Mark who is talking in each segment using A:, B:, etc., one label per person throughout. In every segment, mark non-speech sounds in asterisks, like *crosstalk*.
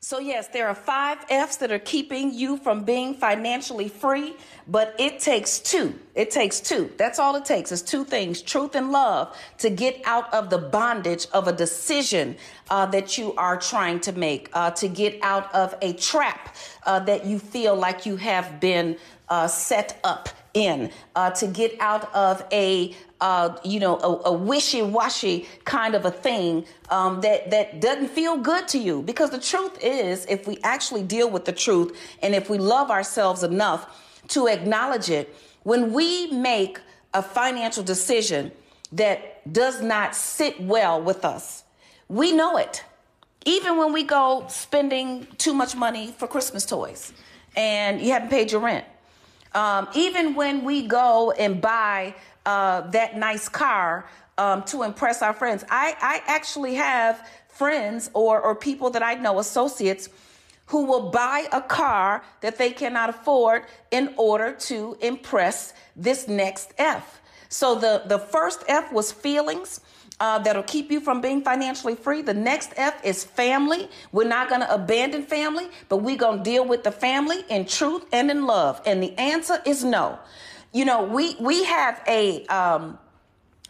A: So, yes, there are five F's that are keeping you from being financially free, but it takes two. It takes two. That's all it takes is two things truth and love to get out of the bondage of a decision uh, that you are trying to make, uh, to get out of a trap uh, that you feel like you have been uh, set up in, uh, to get out of a uh, you know, a, a wishy-washy kind of a thing um, that that doesn't feel good to you. Because the truth is, if we actually deal with the truth, and if we love ourselves enough to acknowledge it, when we make a financial decision that does not sit well with us, we know it. Even when we go spending too much money for Christmas toys, and you haven't paid your rent. Um, even when we go and buy uh, that nice car um, to impress our friends. I, I actually have friends or, or people that I know, associates, who will buy a car that they cannot afford in order to impress this next F. So the, the first F was feelings. Uh, that'll keep you from being financially free. The next F is family. We're not going to abandon family, but we're going to deal with the family in truth and in love. And the answer is no you know, we we have a um,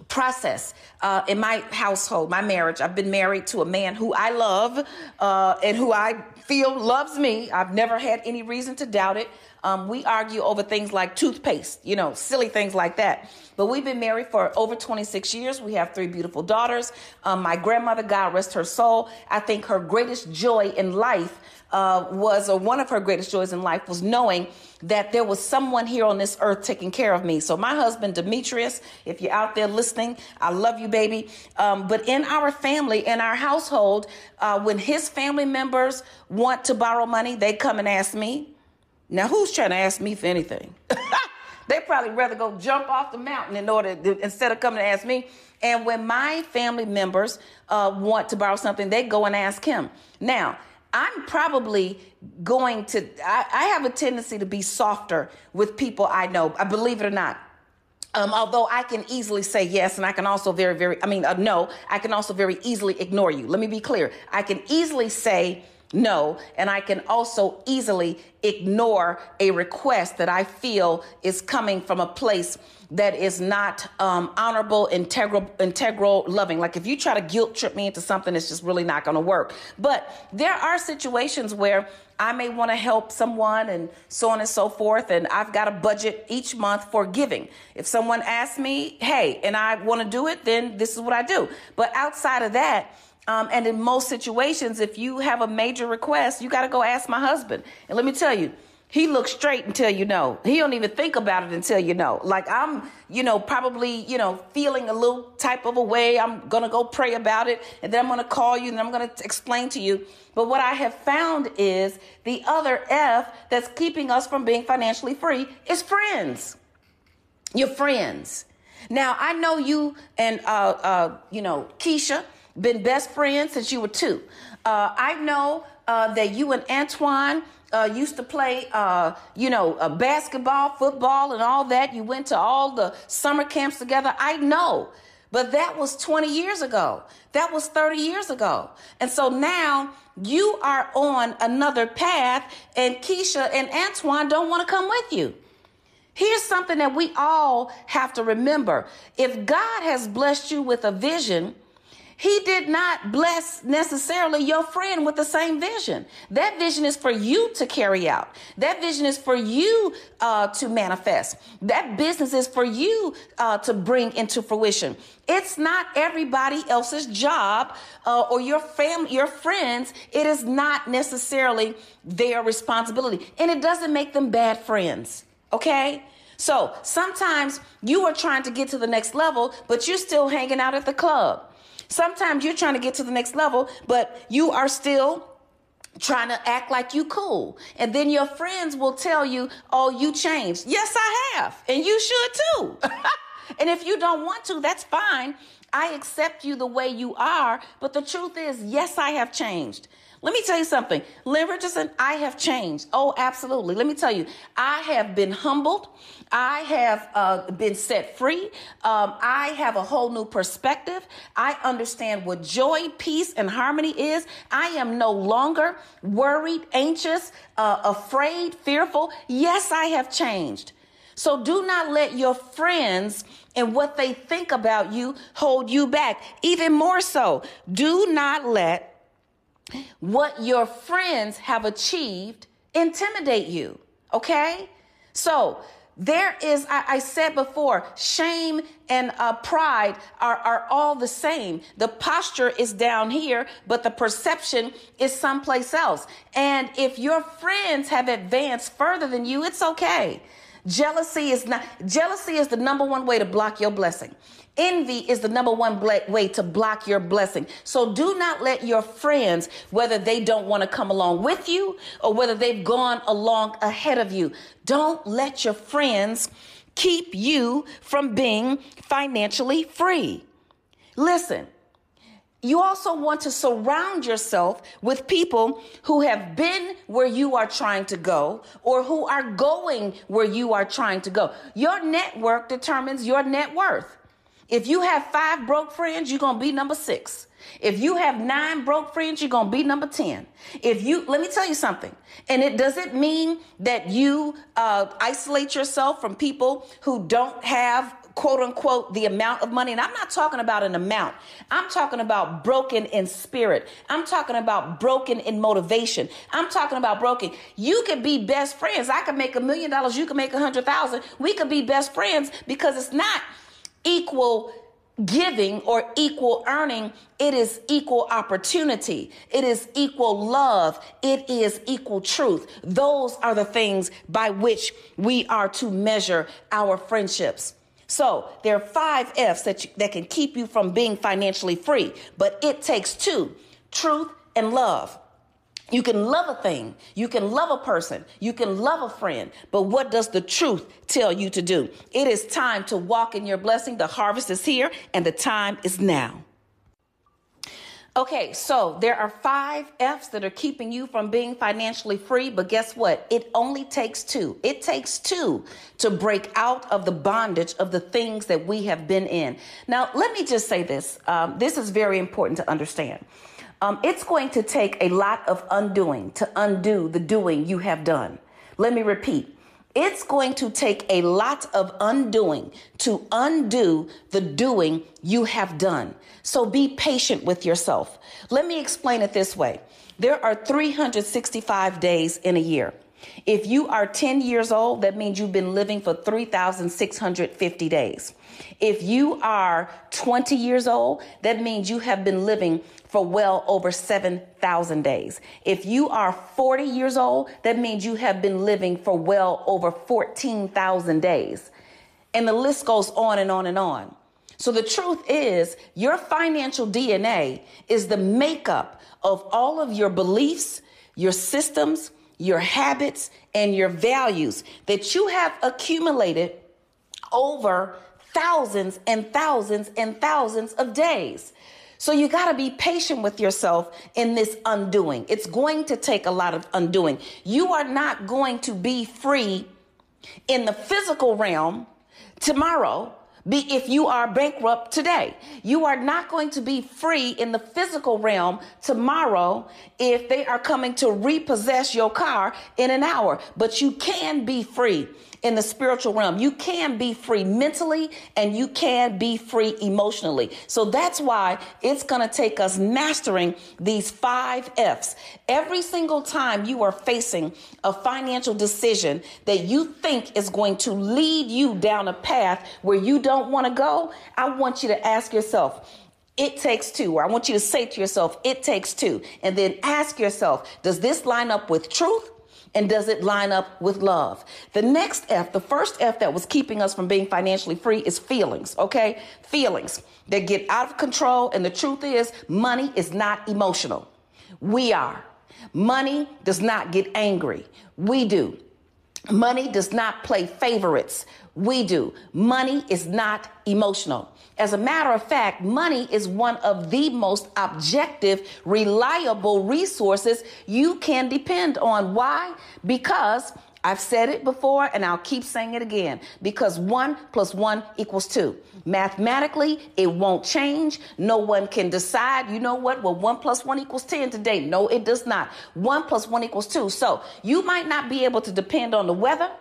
A: process uh, in my household, my marriage. I've been married to a man who I love uh, and who I feel loves me. I've never had any reason to doubt it. Um, we argue over things like toothpaste, you know, silly things like that. But we've been married for over 26 years. We have three beautiful daughters. Um, my grandmother, God rest her soul, I think her greatest joy in life uh, was, or one of her greatest joys in life was knowing that there was someone here on this earth taking care of me. So my husband, Demetrius, if you're out there listening, I love you, baby. Um, but in our family, in our household, uh, when his family members want to borrow money, they come and ask me. Now, who's trying to ask me for anything? *laughs* they probably rather go jump off the mountain in order to, instead of coming to ask me. And when my family members uh, want to borrow something, they go and ask him. Now, I'm probably going to, I, I, have a tendency to be softer with people I know, I believe it or not. Um, although I can easily say yes, and I can also very, very, I mean, uh, no, I can also very easily ignore you. Let me be clear. I can easily say, no, and I can also easily ignore a request that I feel is coming from a place that is not um, honorable, integral, integral, loving. Like if you try to guilt trip me into something, it's just really not going to work. But there are situations where I may want to help someone and so on and so forth. And I've got a budget each month for giving. If someone asks me, hey, and I want to do it, then this is what I do. But outside of that, um, and in most situations, if you have a major request, you got to go ask my husband. And let me tell you, he looks straight until you know. He don't even think about it until you know. Like I'm, you know, probably, you know, feeling a little type of a way. I'm gonna go pray about it, and then I'm gonna call you, and I'm gonna explain to you. But what I have found is the other F that's keeping us from being financially free is friends. Your friends. Now I know you and uh, uh, you know Keisha been best friends since you were two. Uh, I know uh, that you and Antoine uh, used to play, uh, you know, uh, basketball, football, and all that. You went to all the summer camps together. I know. But that was 20 years ago. That was 30 years ago. And so now you are on another path, and Keisha and Antoine don't want to come with you. Here's something that we all have to remember. If God has blessed you with a vision, he did not bless necessarily your friend with the same vision. That vision is for you to carry out. That vision is for you uh, to manifest. That business is for you uh, to bring into fruition. It's not everybody else's job uh, or your family, your friends. It is not necessarily their responsibility, and it doesn't make them bad friends. Okay. So sometimes you are trying to get to the next level, but you're still hanging out at the club. Sometimes you're trying to get to the next level, but you are still trying to act like you cool. And then your friends will tell you, oh, you changed. Yes, I have. And you should too. *laughs* and if you don't want to, that's fine. I accept you the way you are. But the truth is, yes, I have changed. Let me tell you something. Lynn Richardson, I have changed. Oh, absolutely. Let me tell you, I have been humbled. I have uh, been set free. Um, I have a whole new perspective. I understand what joy, peace, and harmony is. I am no longer worried, anxious, uh, afraid, fearful. Yes, I have changed. So do not let your friends and what they think about you hold you back. Even more so, do not let what your friends have achieved intimidate you. Okay? So, there is, I, I, said before, shame and uh, pride are, are all the same. The posture is down here, but the perception is someplace else. And if your friends have advanced further than you, it's okay. Jealousy is not, jealousy is the number one way to block your blessing. Envy is the number one way to block your blessing. So do not let your friends, whether they don't want to come along with you or whether they've gone along ahead of you, don't let your friends keep you from being financially free. Listen, you also want to surround yourself with people who have been where you are trying to go or who are going where you are trying to go. Your network determines your net worth. If you have five broke friends, you're going to be number six. If you have nine broke friends, you're going to be number 10. If you, let me tell you something. And it doesn't mean that you uh, isolate yourself from people who don't have quote unquote the amount of money. And I'm not talking about an amount. I'm talking about broken in spirit. I'm talking about broken in motivation. I'm talking about broken. You could be best friends. I could make a million dollars. You could make a hundred thousand. We could be best friends because it's not equal giving or equal earning. It is equal opportunity. It is equal love. It is equal truth. Those are the things by which we are to measure our friendships. So there are five F's that, you, that can keep you from being financially free, but it takes two, truth and love. You can love a thing, you can love a person, you can love a friend, but what does the truth tell you to do? It is time to walk in your blessing. The harvest is here and the time is now. Okay, so there are five F's that are keeping you from being financially free, but guess what? It only takes two. It takes two to break out of the bondage of the things that we have been in. Now, let me just say this. Um, this is very important to understand. Um, it's going to take a lot of undoing to undo the doing you have done. Let me repeat. It's going to take a lot of undoing to undo the doing you have done. So be patient with yourself. Let me explain it this way. There are 365 days in a year. If you are 10 years old, that means you've been living for 3,650 days. If you are 20 years old, that means you have been living for well over 7,000 days. If you are 40 years old, that means you have been living for well over 14,000 days. And the list goes on and on and on. So the truth is, your financial DNA is the makeup of all of your beliefs, your systems, your habits, and your values that you have accumulated over thousands and thousands and thousands of days. So you got to be patient with yourself in this undoing. It's going to take a lot of undoing. You are not going to be free in the physical realm tomorrow be if you are bankrupt today. You are not going to be free in the physical realm tomorrow if they are coming to repossess your car in an hour, but you can be free in the spiritual realm. You can be free mentally and you can be free emotionally. So that's why it's going to take us mastering these five F's. Every single time you are facing a financial decision that you think is going to lead you down a path where you don't want to go, I want you to ask yourself, it takes two. Or I want you to say to yourself, it takes two. And then ask yourself, does this line up with truth? And does it line up with love? The next F, the first F that was keeping us from being financially free is feelings, okay? Feelings that get out of control. And the truth is, money is not emotional. We are. Money does not get angry. We do. Money does not play favorites. We do. Money is not emotional. As a matter of fact, money is one of the most objective, reliable resources you can depend on. Why? Because I've said it before and I'll keep saying it again because one plus one equals two. Mathematically, it won't change. No one can decide, you know what? Well, one plus one equals 10 today. No, it does not. One plus one equals two. So you might not be able to depend on the weather.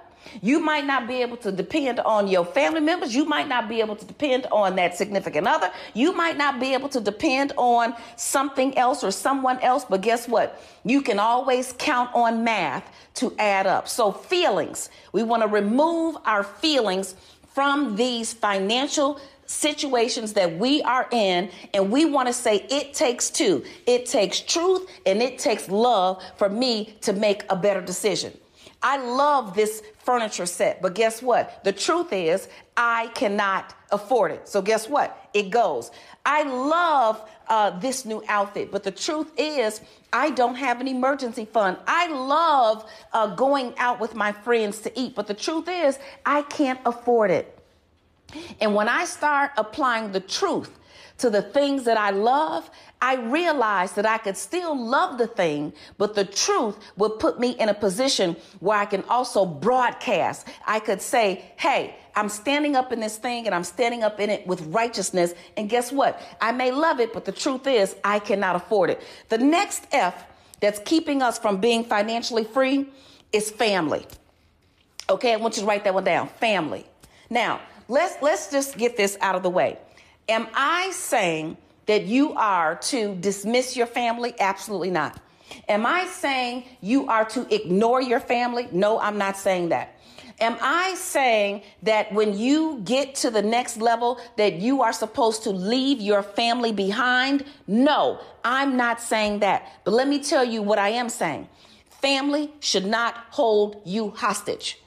A: You might not be able to depend on your family members. You might not be able to depend on that significant other. You might not be able to depend on something else or someone else. But guess what? You can always count on math to add up. So, feelings, we want to remove our feelings from these financial situations that we are in and we want to say it takes two it takes truth and it takes love for me to make a better decision I love this furniture set, but guess what? The truth is, I cannot afford it. So, guess what? It goes. I love uh, this new outfit, but the truth is, I don't have an emergency fund. I love uh, going out with my friends to eat, but the truth is, I can't afford it. And when I start applying the truth, to the things that I love, I realized that I could still love the thing, but the truth would put me in a position where I can also broadcast. I could say, hey, I'm standing up in this thing and I'm standing up in it with righteousness. And guess what? I may love it, but the truth is, I cannot afford it. The next F that's keeping us from being financially free is family. Okay, I want you to write that one down. Family. Now, let's let's just get this out of the way. Am I saying that you are to dismiss your family? Absolutely not. Am I saying you are to ignore your family? No, I'm not saying that. Am I saying that when you get to the next level that you are supposed to leave your family behind? No, I'm not saying that. But let me tell you what I am saying. Family should not hold you hostage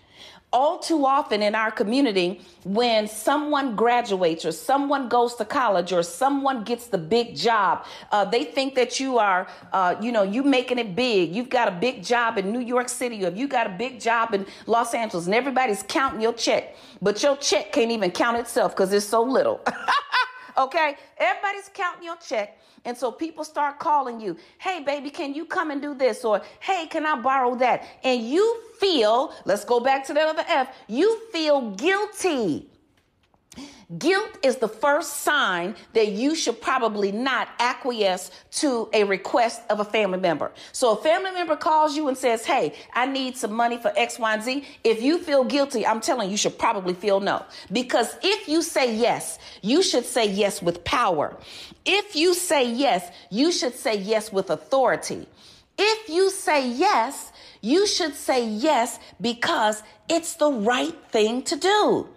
A: all too often in our community, when someone graduates or someone goes to college or someone gets the big job, uh, they think that you are, uh, you know, you making it big. You've got a big job in New York City or you got a big job in Los Angeles and everybody's counting your check, but your check can't even count itself because it's so little. *laughs* okay? Everybody's counting your check. And so people start calling you, hey, baby, can you come and do this? Or, hey, can I borrow that? And you feel, let's go back to that other F, you feel guilty Guilt is the first sign that you should probably not acquiesce to a request of a family member. So a family member calls you and says, Hey, I need some money for X, Y, and Z. If you feel guilty, I'm telling you, you should probably feel no. Because if you say yes, you should say yes with power. If you say yes, you should say yes with authority. If you say yes, you should say yes because it's the right thing to do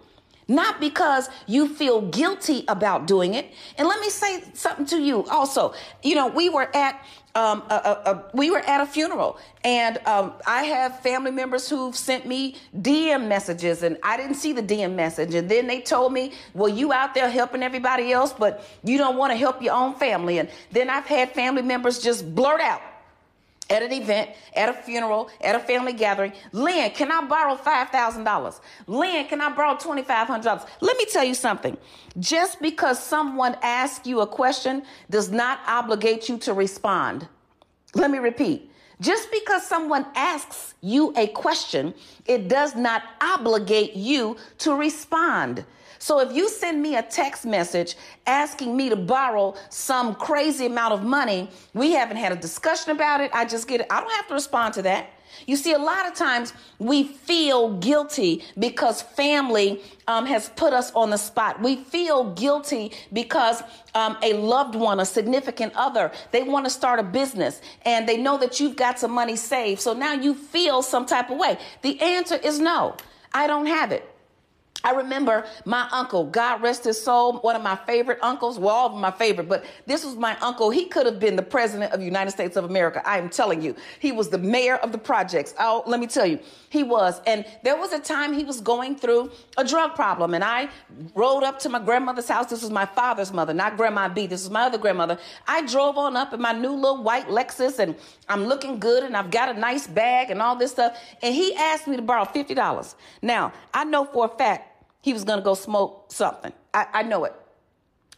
A: not because you feel guilty about doing it. And let me say something to you also. You know, we were at um, a, a, a, we were at a funeral, and um, I have family members who've sent me DM messages, and I didn't see the DM message. And then they told me, "Well, you out there helping everybody else, but you don't want to help your own family." And then I've had family members just blurt out, at an event, at a funeral, at a family gathering. Lynn, can I borrow $5,000? Lynn, can I borrow $2,500? Let me tell you something. Just because someone asks you a question does not obligate you to respond. Let me repeat. Just because someone asks you a question, it does not obligate you to respond. So if you send me a text message asking me to borrow some crazy amount of money, we haven't had a discussion about it. I just get it. I don't have to respond to that. You see, a lot of times we feel guilty because family um, has put us on the spot. We feel guilty because um, a loved one, a significant other, they want to start a business and they know that you've got some money saved. So now you feel some type of way. The answer is no, I don't have it. I remember my uncle, God rest his soul, one of my favorite uncles, well, all of my favorite, but this was my uncle. He could have been the president of the United States of America. I am telling you. He was the mayor of the projects. Oh, let me tell you, he was. And there was a time he was going through a drug problem. And I rode up to my grandmother's house. This was my father's mother, not Grandma B. This was my other grandmother. I drove on up in my new little white Lexus and I'm looking good and I've got a nice bag and all this stuff. And he asked me to borrow $50. Now, I know for a fact he was going to go smoke something. I, I know it.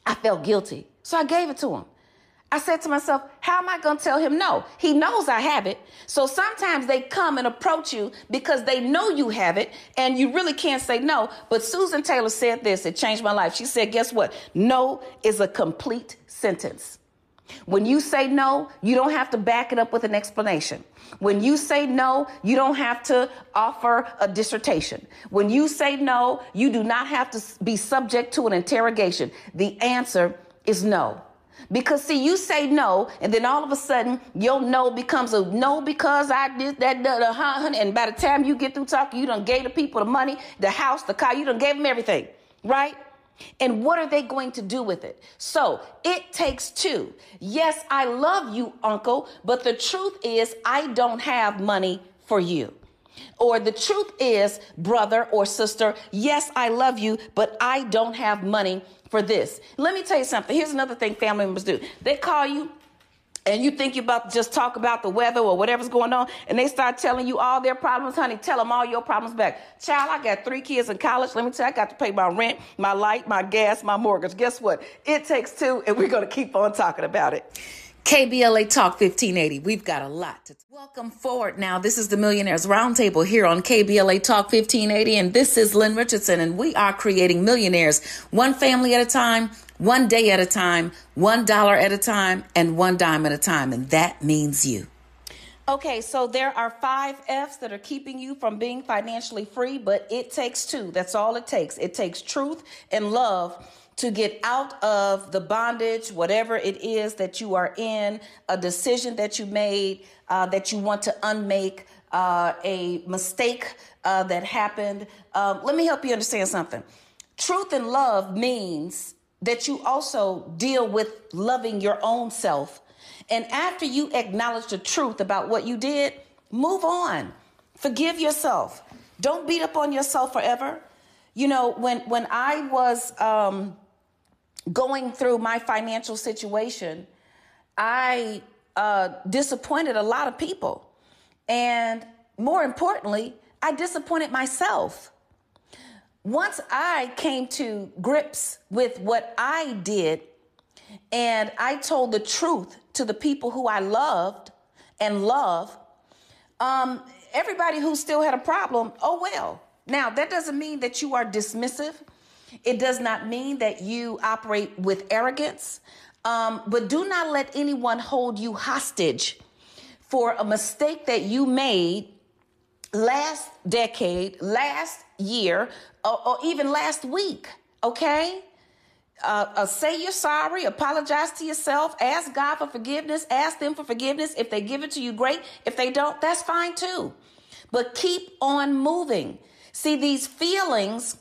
A: I felt guilty. So I gave it to him. I said to myself, how am I going to tell him no? He knows I have it. So sometimes they come and approach you because they know you have it and you really can't say no. But Susan Taylor said this, it changed my life. She said, guess what? No is a complete sentence. When you say no, you don't have to back it up with an explanation. When you say no, you don't have to offer a dissertation. When you say no, you do not have to be subject to an interrogation. The answer is no. Because see, you say no, and then all of a sudden your no becomes a no because I did that, that uh, honey. And by the time you get through talking, you done gave the people the money, the house, the car, you done gave them everything, right? And what are they going to do with it? So it takes two. Yes, I love you, uncle, but the truth is, I don't have money for you. Or the truth is, brother or sister, yes, I love you, but I don't have money for this. Let me tell you something. Here's another thing family members do they call you and you think you're about to just talk about the weather or whatever's going on, and they start telling you all their problems, honey, tell them all your problems back. Child, I got three kids in college. Let me tell you, I got to pay my rent, my light, my gas, my mortgage. Guess what? It takes two, and we're going to keep on talking about it. KBLA Talk 1580. We've got a lot to welcome forward now. This is the Millionaires Roundtable here on KBLA Talk 1580, and this is Lynn Richardson, and we are creating millionaires one family at a time, one day at a time, one dollar at a time, and one dime at a time, and that means you. Okay, so there are five F's that are keeping you from being financially free, but it takes two. That's all it takes. It takes truth and love to get out of the bondage, whatever it is that you are in, a decision that you made uh, that you want to unmake, uh, a mistake uh, that happened. Um, let me help you understand something. Truth and love means that you also deal with loving your own self. And after you acknowledge the truth about what you did, move on. Forgive yourself. Don't beat up on yourself forever. You know, when when I was um, going through my financial situation, I uh, disappointed a lot of people. And more importantly, I disappointed myself. Once I came to grips with what I did and I told the truth to the people who I loved and love, um, everybody who still had a problem, oh well. Now, that doesn't mean that you are dismissive. It does not mean that you operate with arrogance, um, but do not let anyone hold you hostage for a mistake that you made last decade, last year, or, or even last week. Okay? Uh, uh, say you're sorry, apologize to yourself, ask God for forgiveness, ask them for forgiveness. If they give it to you, great. If they don't, that's fine too. But keep on moving. See, these feelings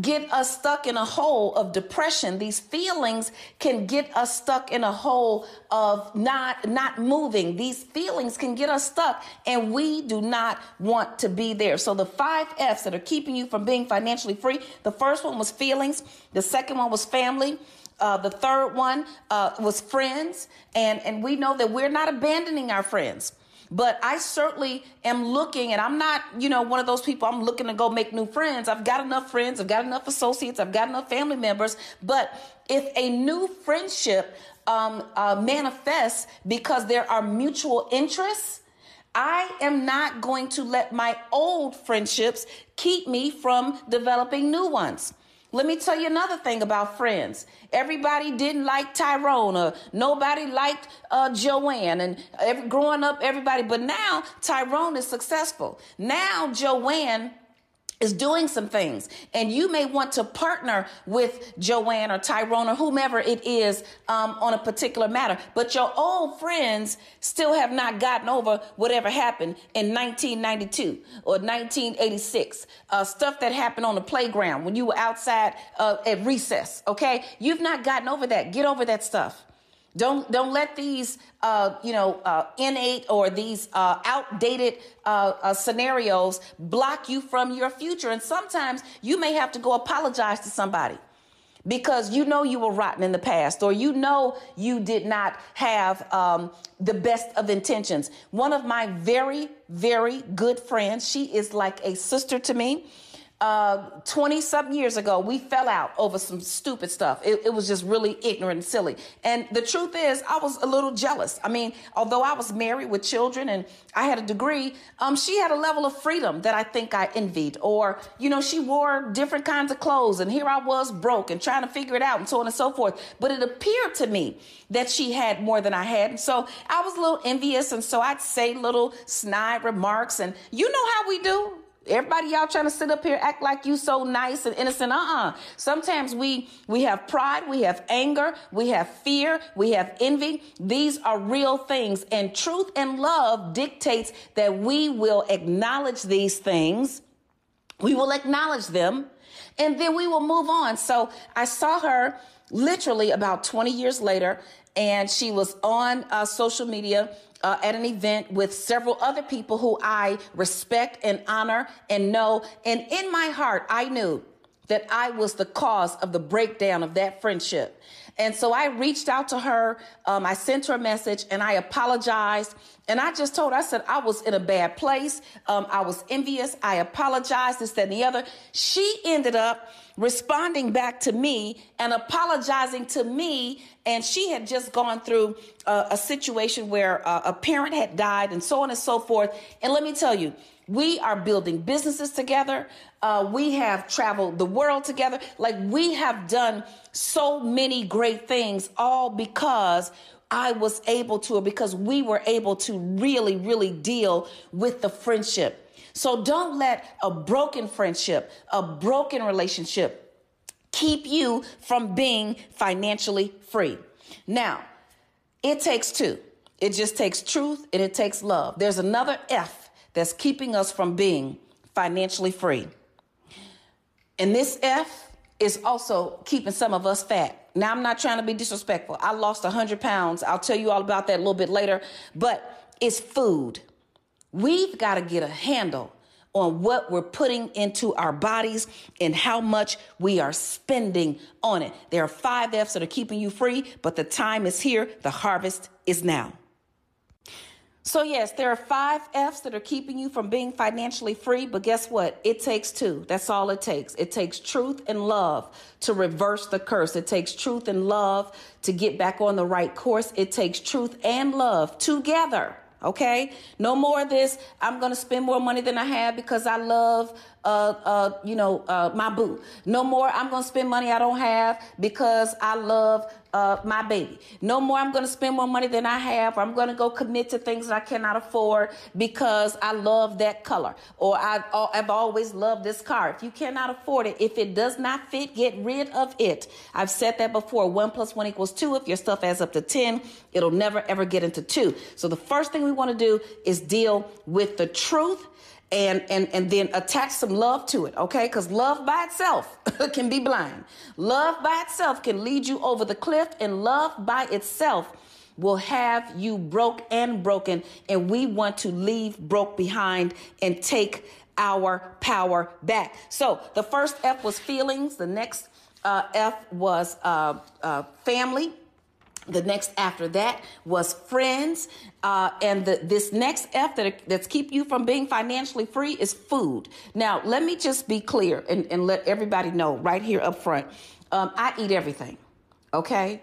A: get us stuck in a hole of depression. These feelings can get us stuck in a hole of not not moving. These feelings can get us stuck and we do not want to be there. So the five f's that are keeping you from being financially free the first one was feelings. The second one was family. Uh, the third one uh, was friends. And and we know that we're not abandoning our friends but I certainly am looking, and I'm not, you know, one of those people I'm looking to go make new friends. I've got enough friends, I've got enough associates, I've got enough family members. But if a new friendship um, uh, manifests because there are mutual interests, I am not going to let my old friendships keep me from developing new ones. Let me tell you another thing about friends. Everybody didn't like Tyrone, or nobody liked uh, Joanne, and every, growing up, everybody. But now Tyrone is successful. Now Joanne is doing some things. And you may want to partner with Joanne or Tyrone or whomever it is um, on a particular matter. But your old friends still have not gotten over whatever happened in 1992 or 1986. Uh, stuff that happened on the playground when you were outside uh, at recess. Okay. You've not gotten over that. Get over that stuff. Don't don't let these uh, you know uh, innate or these uh, outdated uh, uh, scenarios block you from your future. And sometimes you may have to go apologize to somebody because you know you were rotten in the past, or you know you did not have um, the best of intentions. One of my very very good friends, she is like a sister to me. 20 uh, something years ago, we fell out over some stupid stuff. It, it, was just really ignorant and silly. And the truth is, I was a little jealous. I mean, although I was married with children and I had a degree, um, she had a level of freedom that I think I envied. Or, you know, she wore different kinds of clothes and here I was broke and trying to figure it out and so on and so forth. But it appeared to me that she had more than I had. And so I was a little envious. And so I'd say little snide remarks. And you know how we do. Everybody y'all trying to sit up here act like you so nice and innocent. Uh-uh. Sometimes we we have pride, we have anger, we have fear, we have envy. These are real things and truth and love dictates that we will acknowledge these things. We will acknowledge them and then we will move on. So I saw her literally about 20 years later and she was on uh, social media uh, at an event with several other people who I respect and honor and know. And in my heart, I knew that I was the cause of the breakdown of that friendship. And so I reached out to her. Um, I sent her a message and I apologized. And I just told her, I said, I was in a bad place. Um, I was envious. I apologized, this, that, and the other. She ended up responding back to me and apologizing to me. And she had just gone through a situation where uh, a parent had died and so on and so forth. And let me tell you, we are building businesses together. Uh, we have traveled the world together. Like we have done so many great things, all because I was able to, or because we were able to really, really deal with the friendship. So don't let a broken friendship, a broken relationship keep you from being financially free. Now, it takes two. It just takes truth and it takes love. There's another F that's keeping us from being financially free. And this F is also keeping some of us fat. Now, I'm not trying to be disrespectful. I lost 100 pounds. I'll tell you all about that a little bit later, but it's food. We've got to get a handle on what we're putting into our bodies and how much we are spending on it. There are five F's that are keeping you free, but the time is here. The harvest is now. So, yes, there are five F's that are keeping you from being financially free, but guess what? It takes two. That's all it takes. It takes truth and love to reverse the curse. It takes truth and love to get back on the right course. It takes truth and love together Okay, no more of this. I'm gonna spend more money than I have because I love, uh, uh, you know, uh, my boo. No more. I'm gonna spend money I don't have because I love uh, my baby. No more. I'm gonna spend more money than I have. or I'm gonna go commit to things that I cannot afford because I love that color or I, I've always loved this car. If you cannot afford it, if it does not fit, get rid of it. I've said that before. One plus one equals two. If your stuff adds up to ten, it'll never ever get into two. So the first thing we want to do is deal with the truth and and and then attach some love to it okay? Because love by itself *laughs* can be blind. Love by itself can lead you over the cliff and love by itself will have you broke and broken and we want to leave broke behind and take our power back. So the first f was feelings. The next uh, f was uh, uh, family the next after that was friends. Uh, and the, this next F that, that's keep you from being financially free is food. Now, let me just be clear and, and let everybody know right here up front. Um, I eat everything. Okay.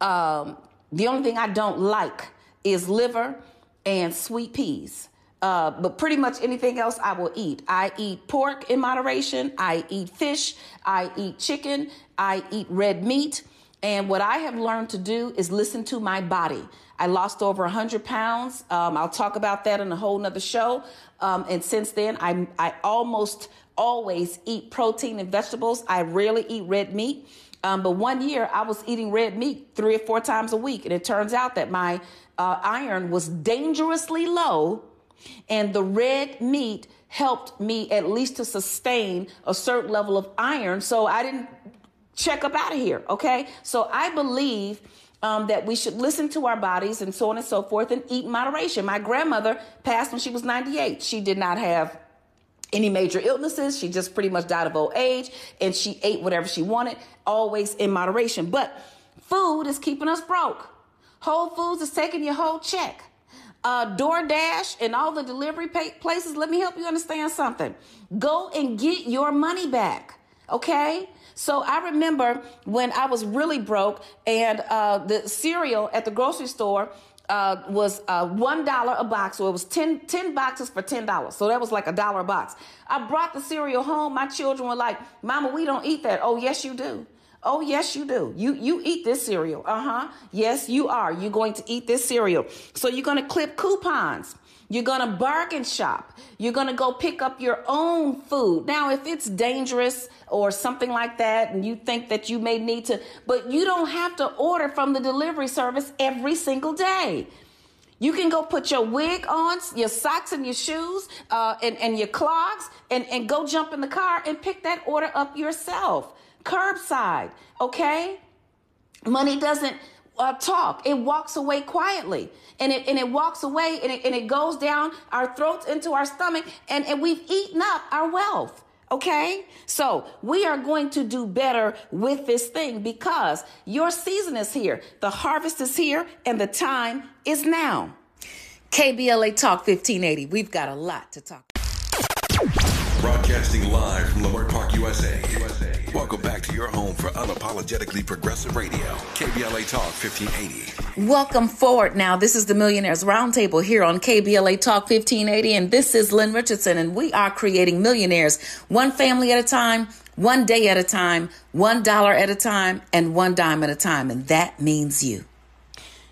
A: Um, the only thing I don't like is liver and sweet peas. Uh, but pretty much anything else I will eat. I eat pork in moderation. I eat fish. I eat chicken. I eat red meat. And what I have learned to do is listen to my body. I lost over 100 pounds. Um, I'll talk about that in a whole nother show. Um, and since then, I, I almost always eat protein and vegetables. I rarely eat red meat. Um, but one year I was eating red meat three or four times a week. And it turns out that my uh, iron was dangerously low. And the red meat helped me at least to sustain a certain level of iron. So I didn't check up out of here. Okay. So I believe um, that we should listen to our bodies and so on and so forth and eat moderation. My grandmother passed when she was 98. She did not have any major illnesses. She just pretty much died of old age and she ate whatever she wanted, always in moderation. But food is keeping us broke. Whole Foods is taking your whole check. Uh, DoorDash and all the delivery places, let me help you understand something. Go and get your money back, okay? So I remember when I was really broke and uh, the cereal at the grocery store uh, was uh, one dollar a box, so it was 10, 10 boxes for ten dollars. So that was like a dollar a box. I brought the cereal home. My children were like, "Mama, we don't eat that." Oh, yes, you do. Oh, yes, you do. You you eat this cereal. Uh huh. Yes, you are. You're going to eat this cereal. So you're going to clip coupons. You're going to bargain shop. You're going to go pick up your own food. Now, if it's dangerous or something like that, and you think that you may need to, but you don't have to order from the delivery service every single day. You can go put your wig on, your socks and your shoes, uh, and, and your clogs, and, and go jump in the car and pick that order up yourself. Curbside, okay? Money doesn't uh, talk. It walks away quietly. And it, and it walks away and it, and it goes down our throats into our stomach and, and we've eaten up our wealth. Okay? So we are going to do better with this thing because your season is here. The harvest is here and the time is now. KBLA Talk 1580. We've got a lot to talk
B: Broadcasting live from Leimert Park, USA. USA. Welcome back to your home for unapologetically progressive radio, KBLA Talk 1580.
A: Welcome forward now. This is the Millionaires Roundtable here on KBLA Talk 1580, and this is Lynn Richardson, and we are creating millionaires one family at a time, one day at a time, one dollar at a time, and one dime at a time, and that means you.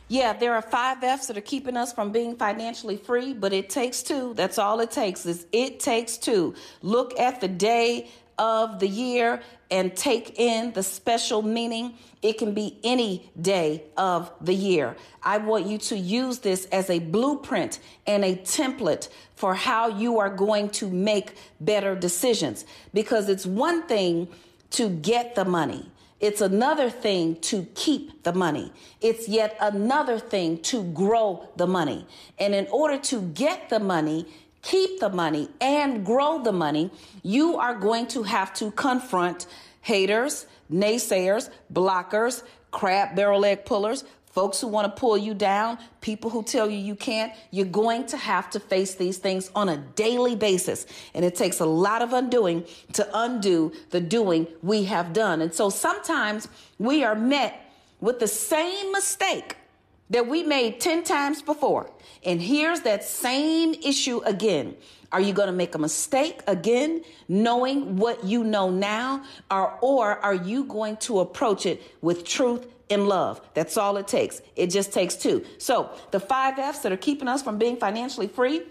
A: Yeah, there are five F's that are keeping us from being financially free, but it takes two. That's all it takes is it takes two. Look at the day of the year and take in the special meaning. It can be any day of the year. I want you to use this as a blueprint and a template for how you are going to make better decisions because it's one thing to get the money. It's another thing to keep the money. It's yet another thing to grow the money. And in order to get the money, keep the money, and grow the money, you are going to have to confront haters, naysayers, blockers, crab barrel egg pullers, folks who want to pull you down, people who tell you you can't. You're going to have to face these things on a daily basis. And it takes a lot of undoing to undo the doing we have done. And so sometimes we are met with the same mistake that we made 10 times before. And here's that same issue again. Are you going to make a mistake again, knowing what you know now? Or, or are you going to approach it with truth and love? That's all it takes. It just takes two. So, the five F's that are keeping us from being financially free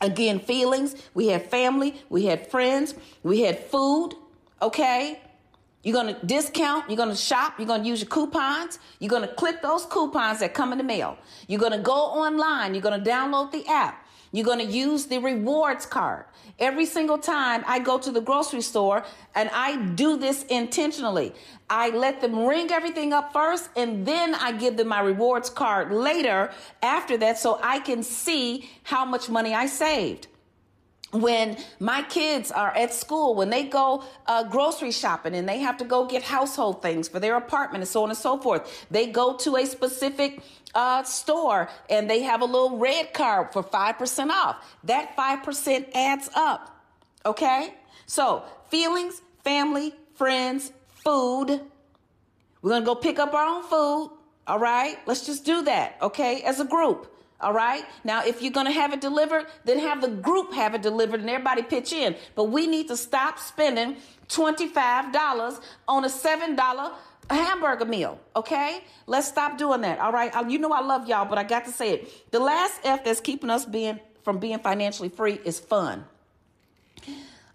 A: again, feelings. We had family, we had friends, we had food, okay? You're to discount, you're to shop, you're to use your coupons, you're to click those coupons that come in the mail. You're to go online, you're to download the app. You're going to use the rewards card. Every single time I go to the grocery store, and I do this intentionally, I let them ring everything up first, and then I give them my rewards card later after that so I can see how much money I saved when my kids are at school, when they go uh, grocery shopping and they have to go get household things for their apartment and so on and so forth, they go to a specific uh, store and they have a little red card for 5% off. That 5% adds up. Okay? So, feelings, family, friends, food. We're going to go pick up our own food. All right? Let's just do that. Okay? As a group. All right. Now, if you're going to have it delivered, then have the group have it delivered and everybody pitch in. But we need to stop spending $25 on a $7 hamburger meal, okay? Let's stop doing that, all right? You know I love y'all, but I got to say it. The last F that's keeping us being from being financially free is fun.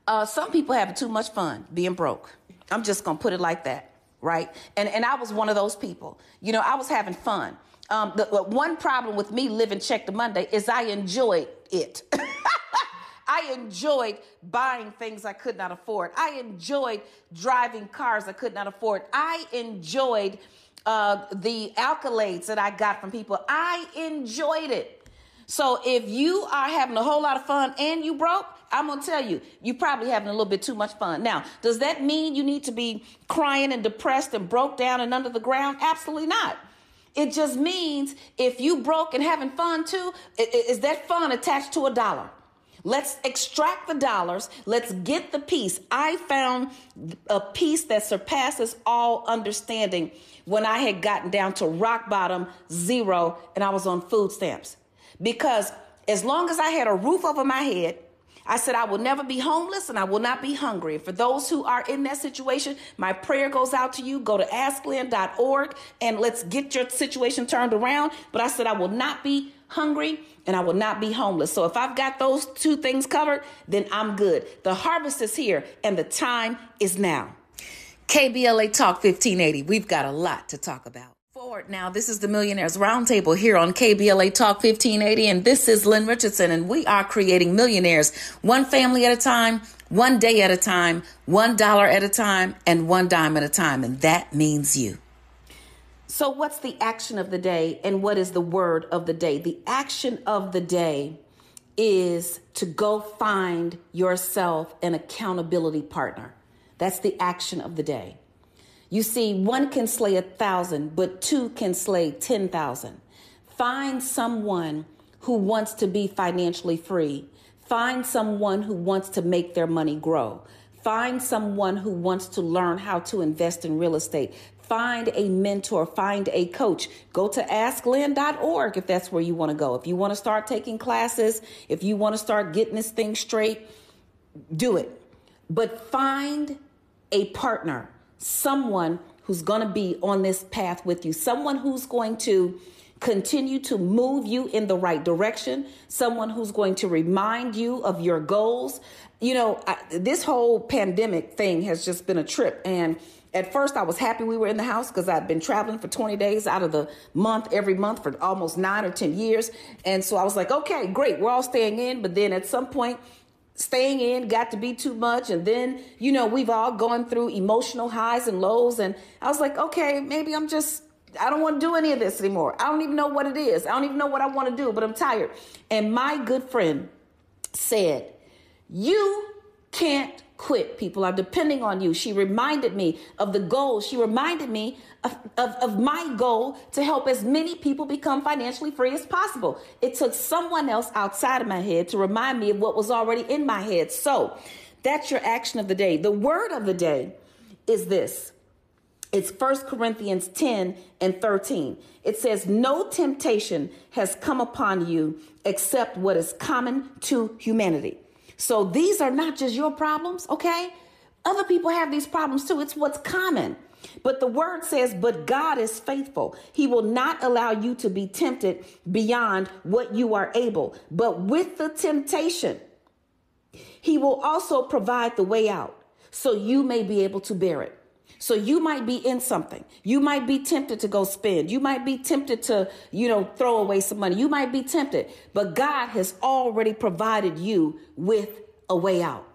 A: Uh, some people have too much fun being broke. I'm just gonna put it like that, right? And and I was one of those people. You know, I was having fun. Um, the, the one problem with me living check to Monday is I enjoyed it. *laughs* I enjoyed buying things I could not afford. I enjoyed driving cars I could not afford. I enjoyed uh, the accolades that I got from people. I enjoyed it. So if you are having a whole lot of fun and you broke, I'm gonna tell you, you're probably having a little bit too much fun. Now, does that mean you need to be crying and depressed and broke down and under the ground? Absolutely not. It just means if you broke and having fun too, is that fun attached to a dollar? Let's extract the dollars. Let's get the peace. I found a peace that surpasses all understanding when I had gotten down to rock bottom, zero, and I was on food stamps. Because as long as I had a roof over my head, I said, I will never be homeless and I will not be hungry. For those who are in that situation, my prayer goes out to you. Go to asklynn.org and let's get your situation turned around. But I said, I will not be hungry and I will not be homeless. So if I've got those two things covered, then I'm good. The harvest is here and the time is now. KBLA Talk 1580. We've got a lot to talk about. Forward now, this is the Millionaires Roundtable here on KBLA Talk 1580, and this is Lynn Richardson, and we are creating millionaires one family at a time, one day at a time, one dollar at a time, and one dime at a time, and that means you. So, what's the action of the day, and what is the word of the day? The action of the day is to go find yourself an accountability partner. That's the action of the day. You see, one can slay a thousand, but two can slay 10,000. Find someone who wants to be financially free. Find someone who wants to make their money grow. Find someone who wants to learn how to invest in real estate. Find a mentor, find a coach. Go to asklynn.org if that's where you want to go. If you want to start taking classes, if you want to start getting this thing straight, do it. But find a partner someone who's going to be on this path with you, someone who's going to continue to move you in the right direction, someone who's going to remind you of your goals. You know, I, this whole pandemic thing has just been a trip. And at first, I was happy we were in the house because I'd been traveling for 20 days out of the month, every month for almost nine or 10 years. And so I was like, okay, great, we're all staying in. But then at some point, staying in got to be too much and then you know we've all gone through emotional highs and lows and i was like okay maybe i'm just i don't want to do any of this anymore. I don't even know what it is. I don't even know what i want to do but i'm tired. And my good friend said you can't quit. People are depending on you. She reminded me of the goal. She reminded me of, of, of, my goal to help as many people become financially free as possible. It took someone else outside of my head to remind me of what was already in my head. So that's your action of the day. The word of the day is this. It's 1 Corinthians 10 and 13. It says, No temptation has come upon you except what is common to humanity. So these are not just your problems, okay? Other people have these problems too. It's what's common. But the word says, but God is faithful. He will not allow you to be tempted beyond what you are able. But with the temptation, He will also provide the way out so you may be able to bear it. So you might be in something. You might be tempted to go spend. You might be tempted to, you know, throw away some money. You might be tempted, but God has already provided you with a way out.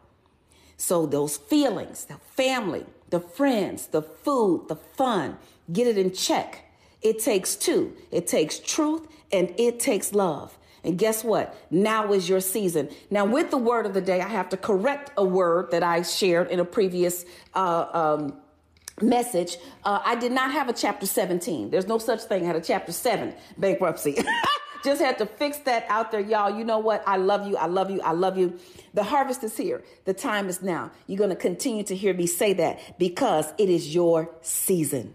A: So those feelings, the family, the friends, the food, the fun, get it in check. It takes two. It takes truth and it takes love. And guess what? Now is your season. Now, with the word of the day, I have to correct a word that I shared in a previous uh, um, message, uh, I did not have a chapter 17. There's no such thing. I had a chapter 7 bankruptcy. *laughs* Just had to fix that out there, y'all. You know what? I love you. I love you. I love you. The harvest is here. The time is now. You're going to continue to hear me say that because it is your season.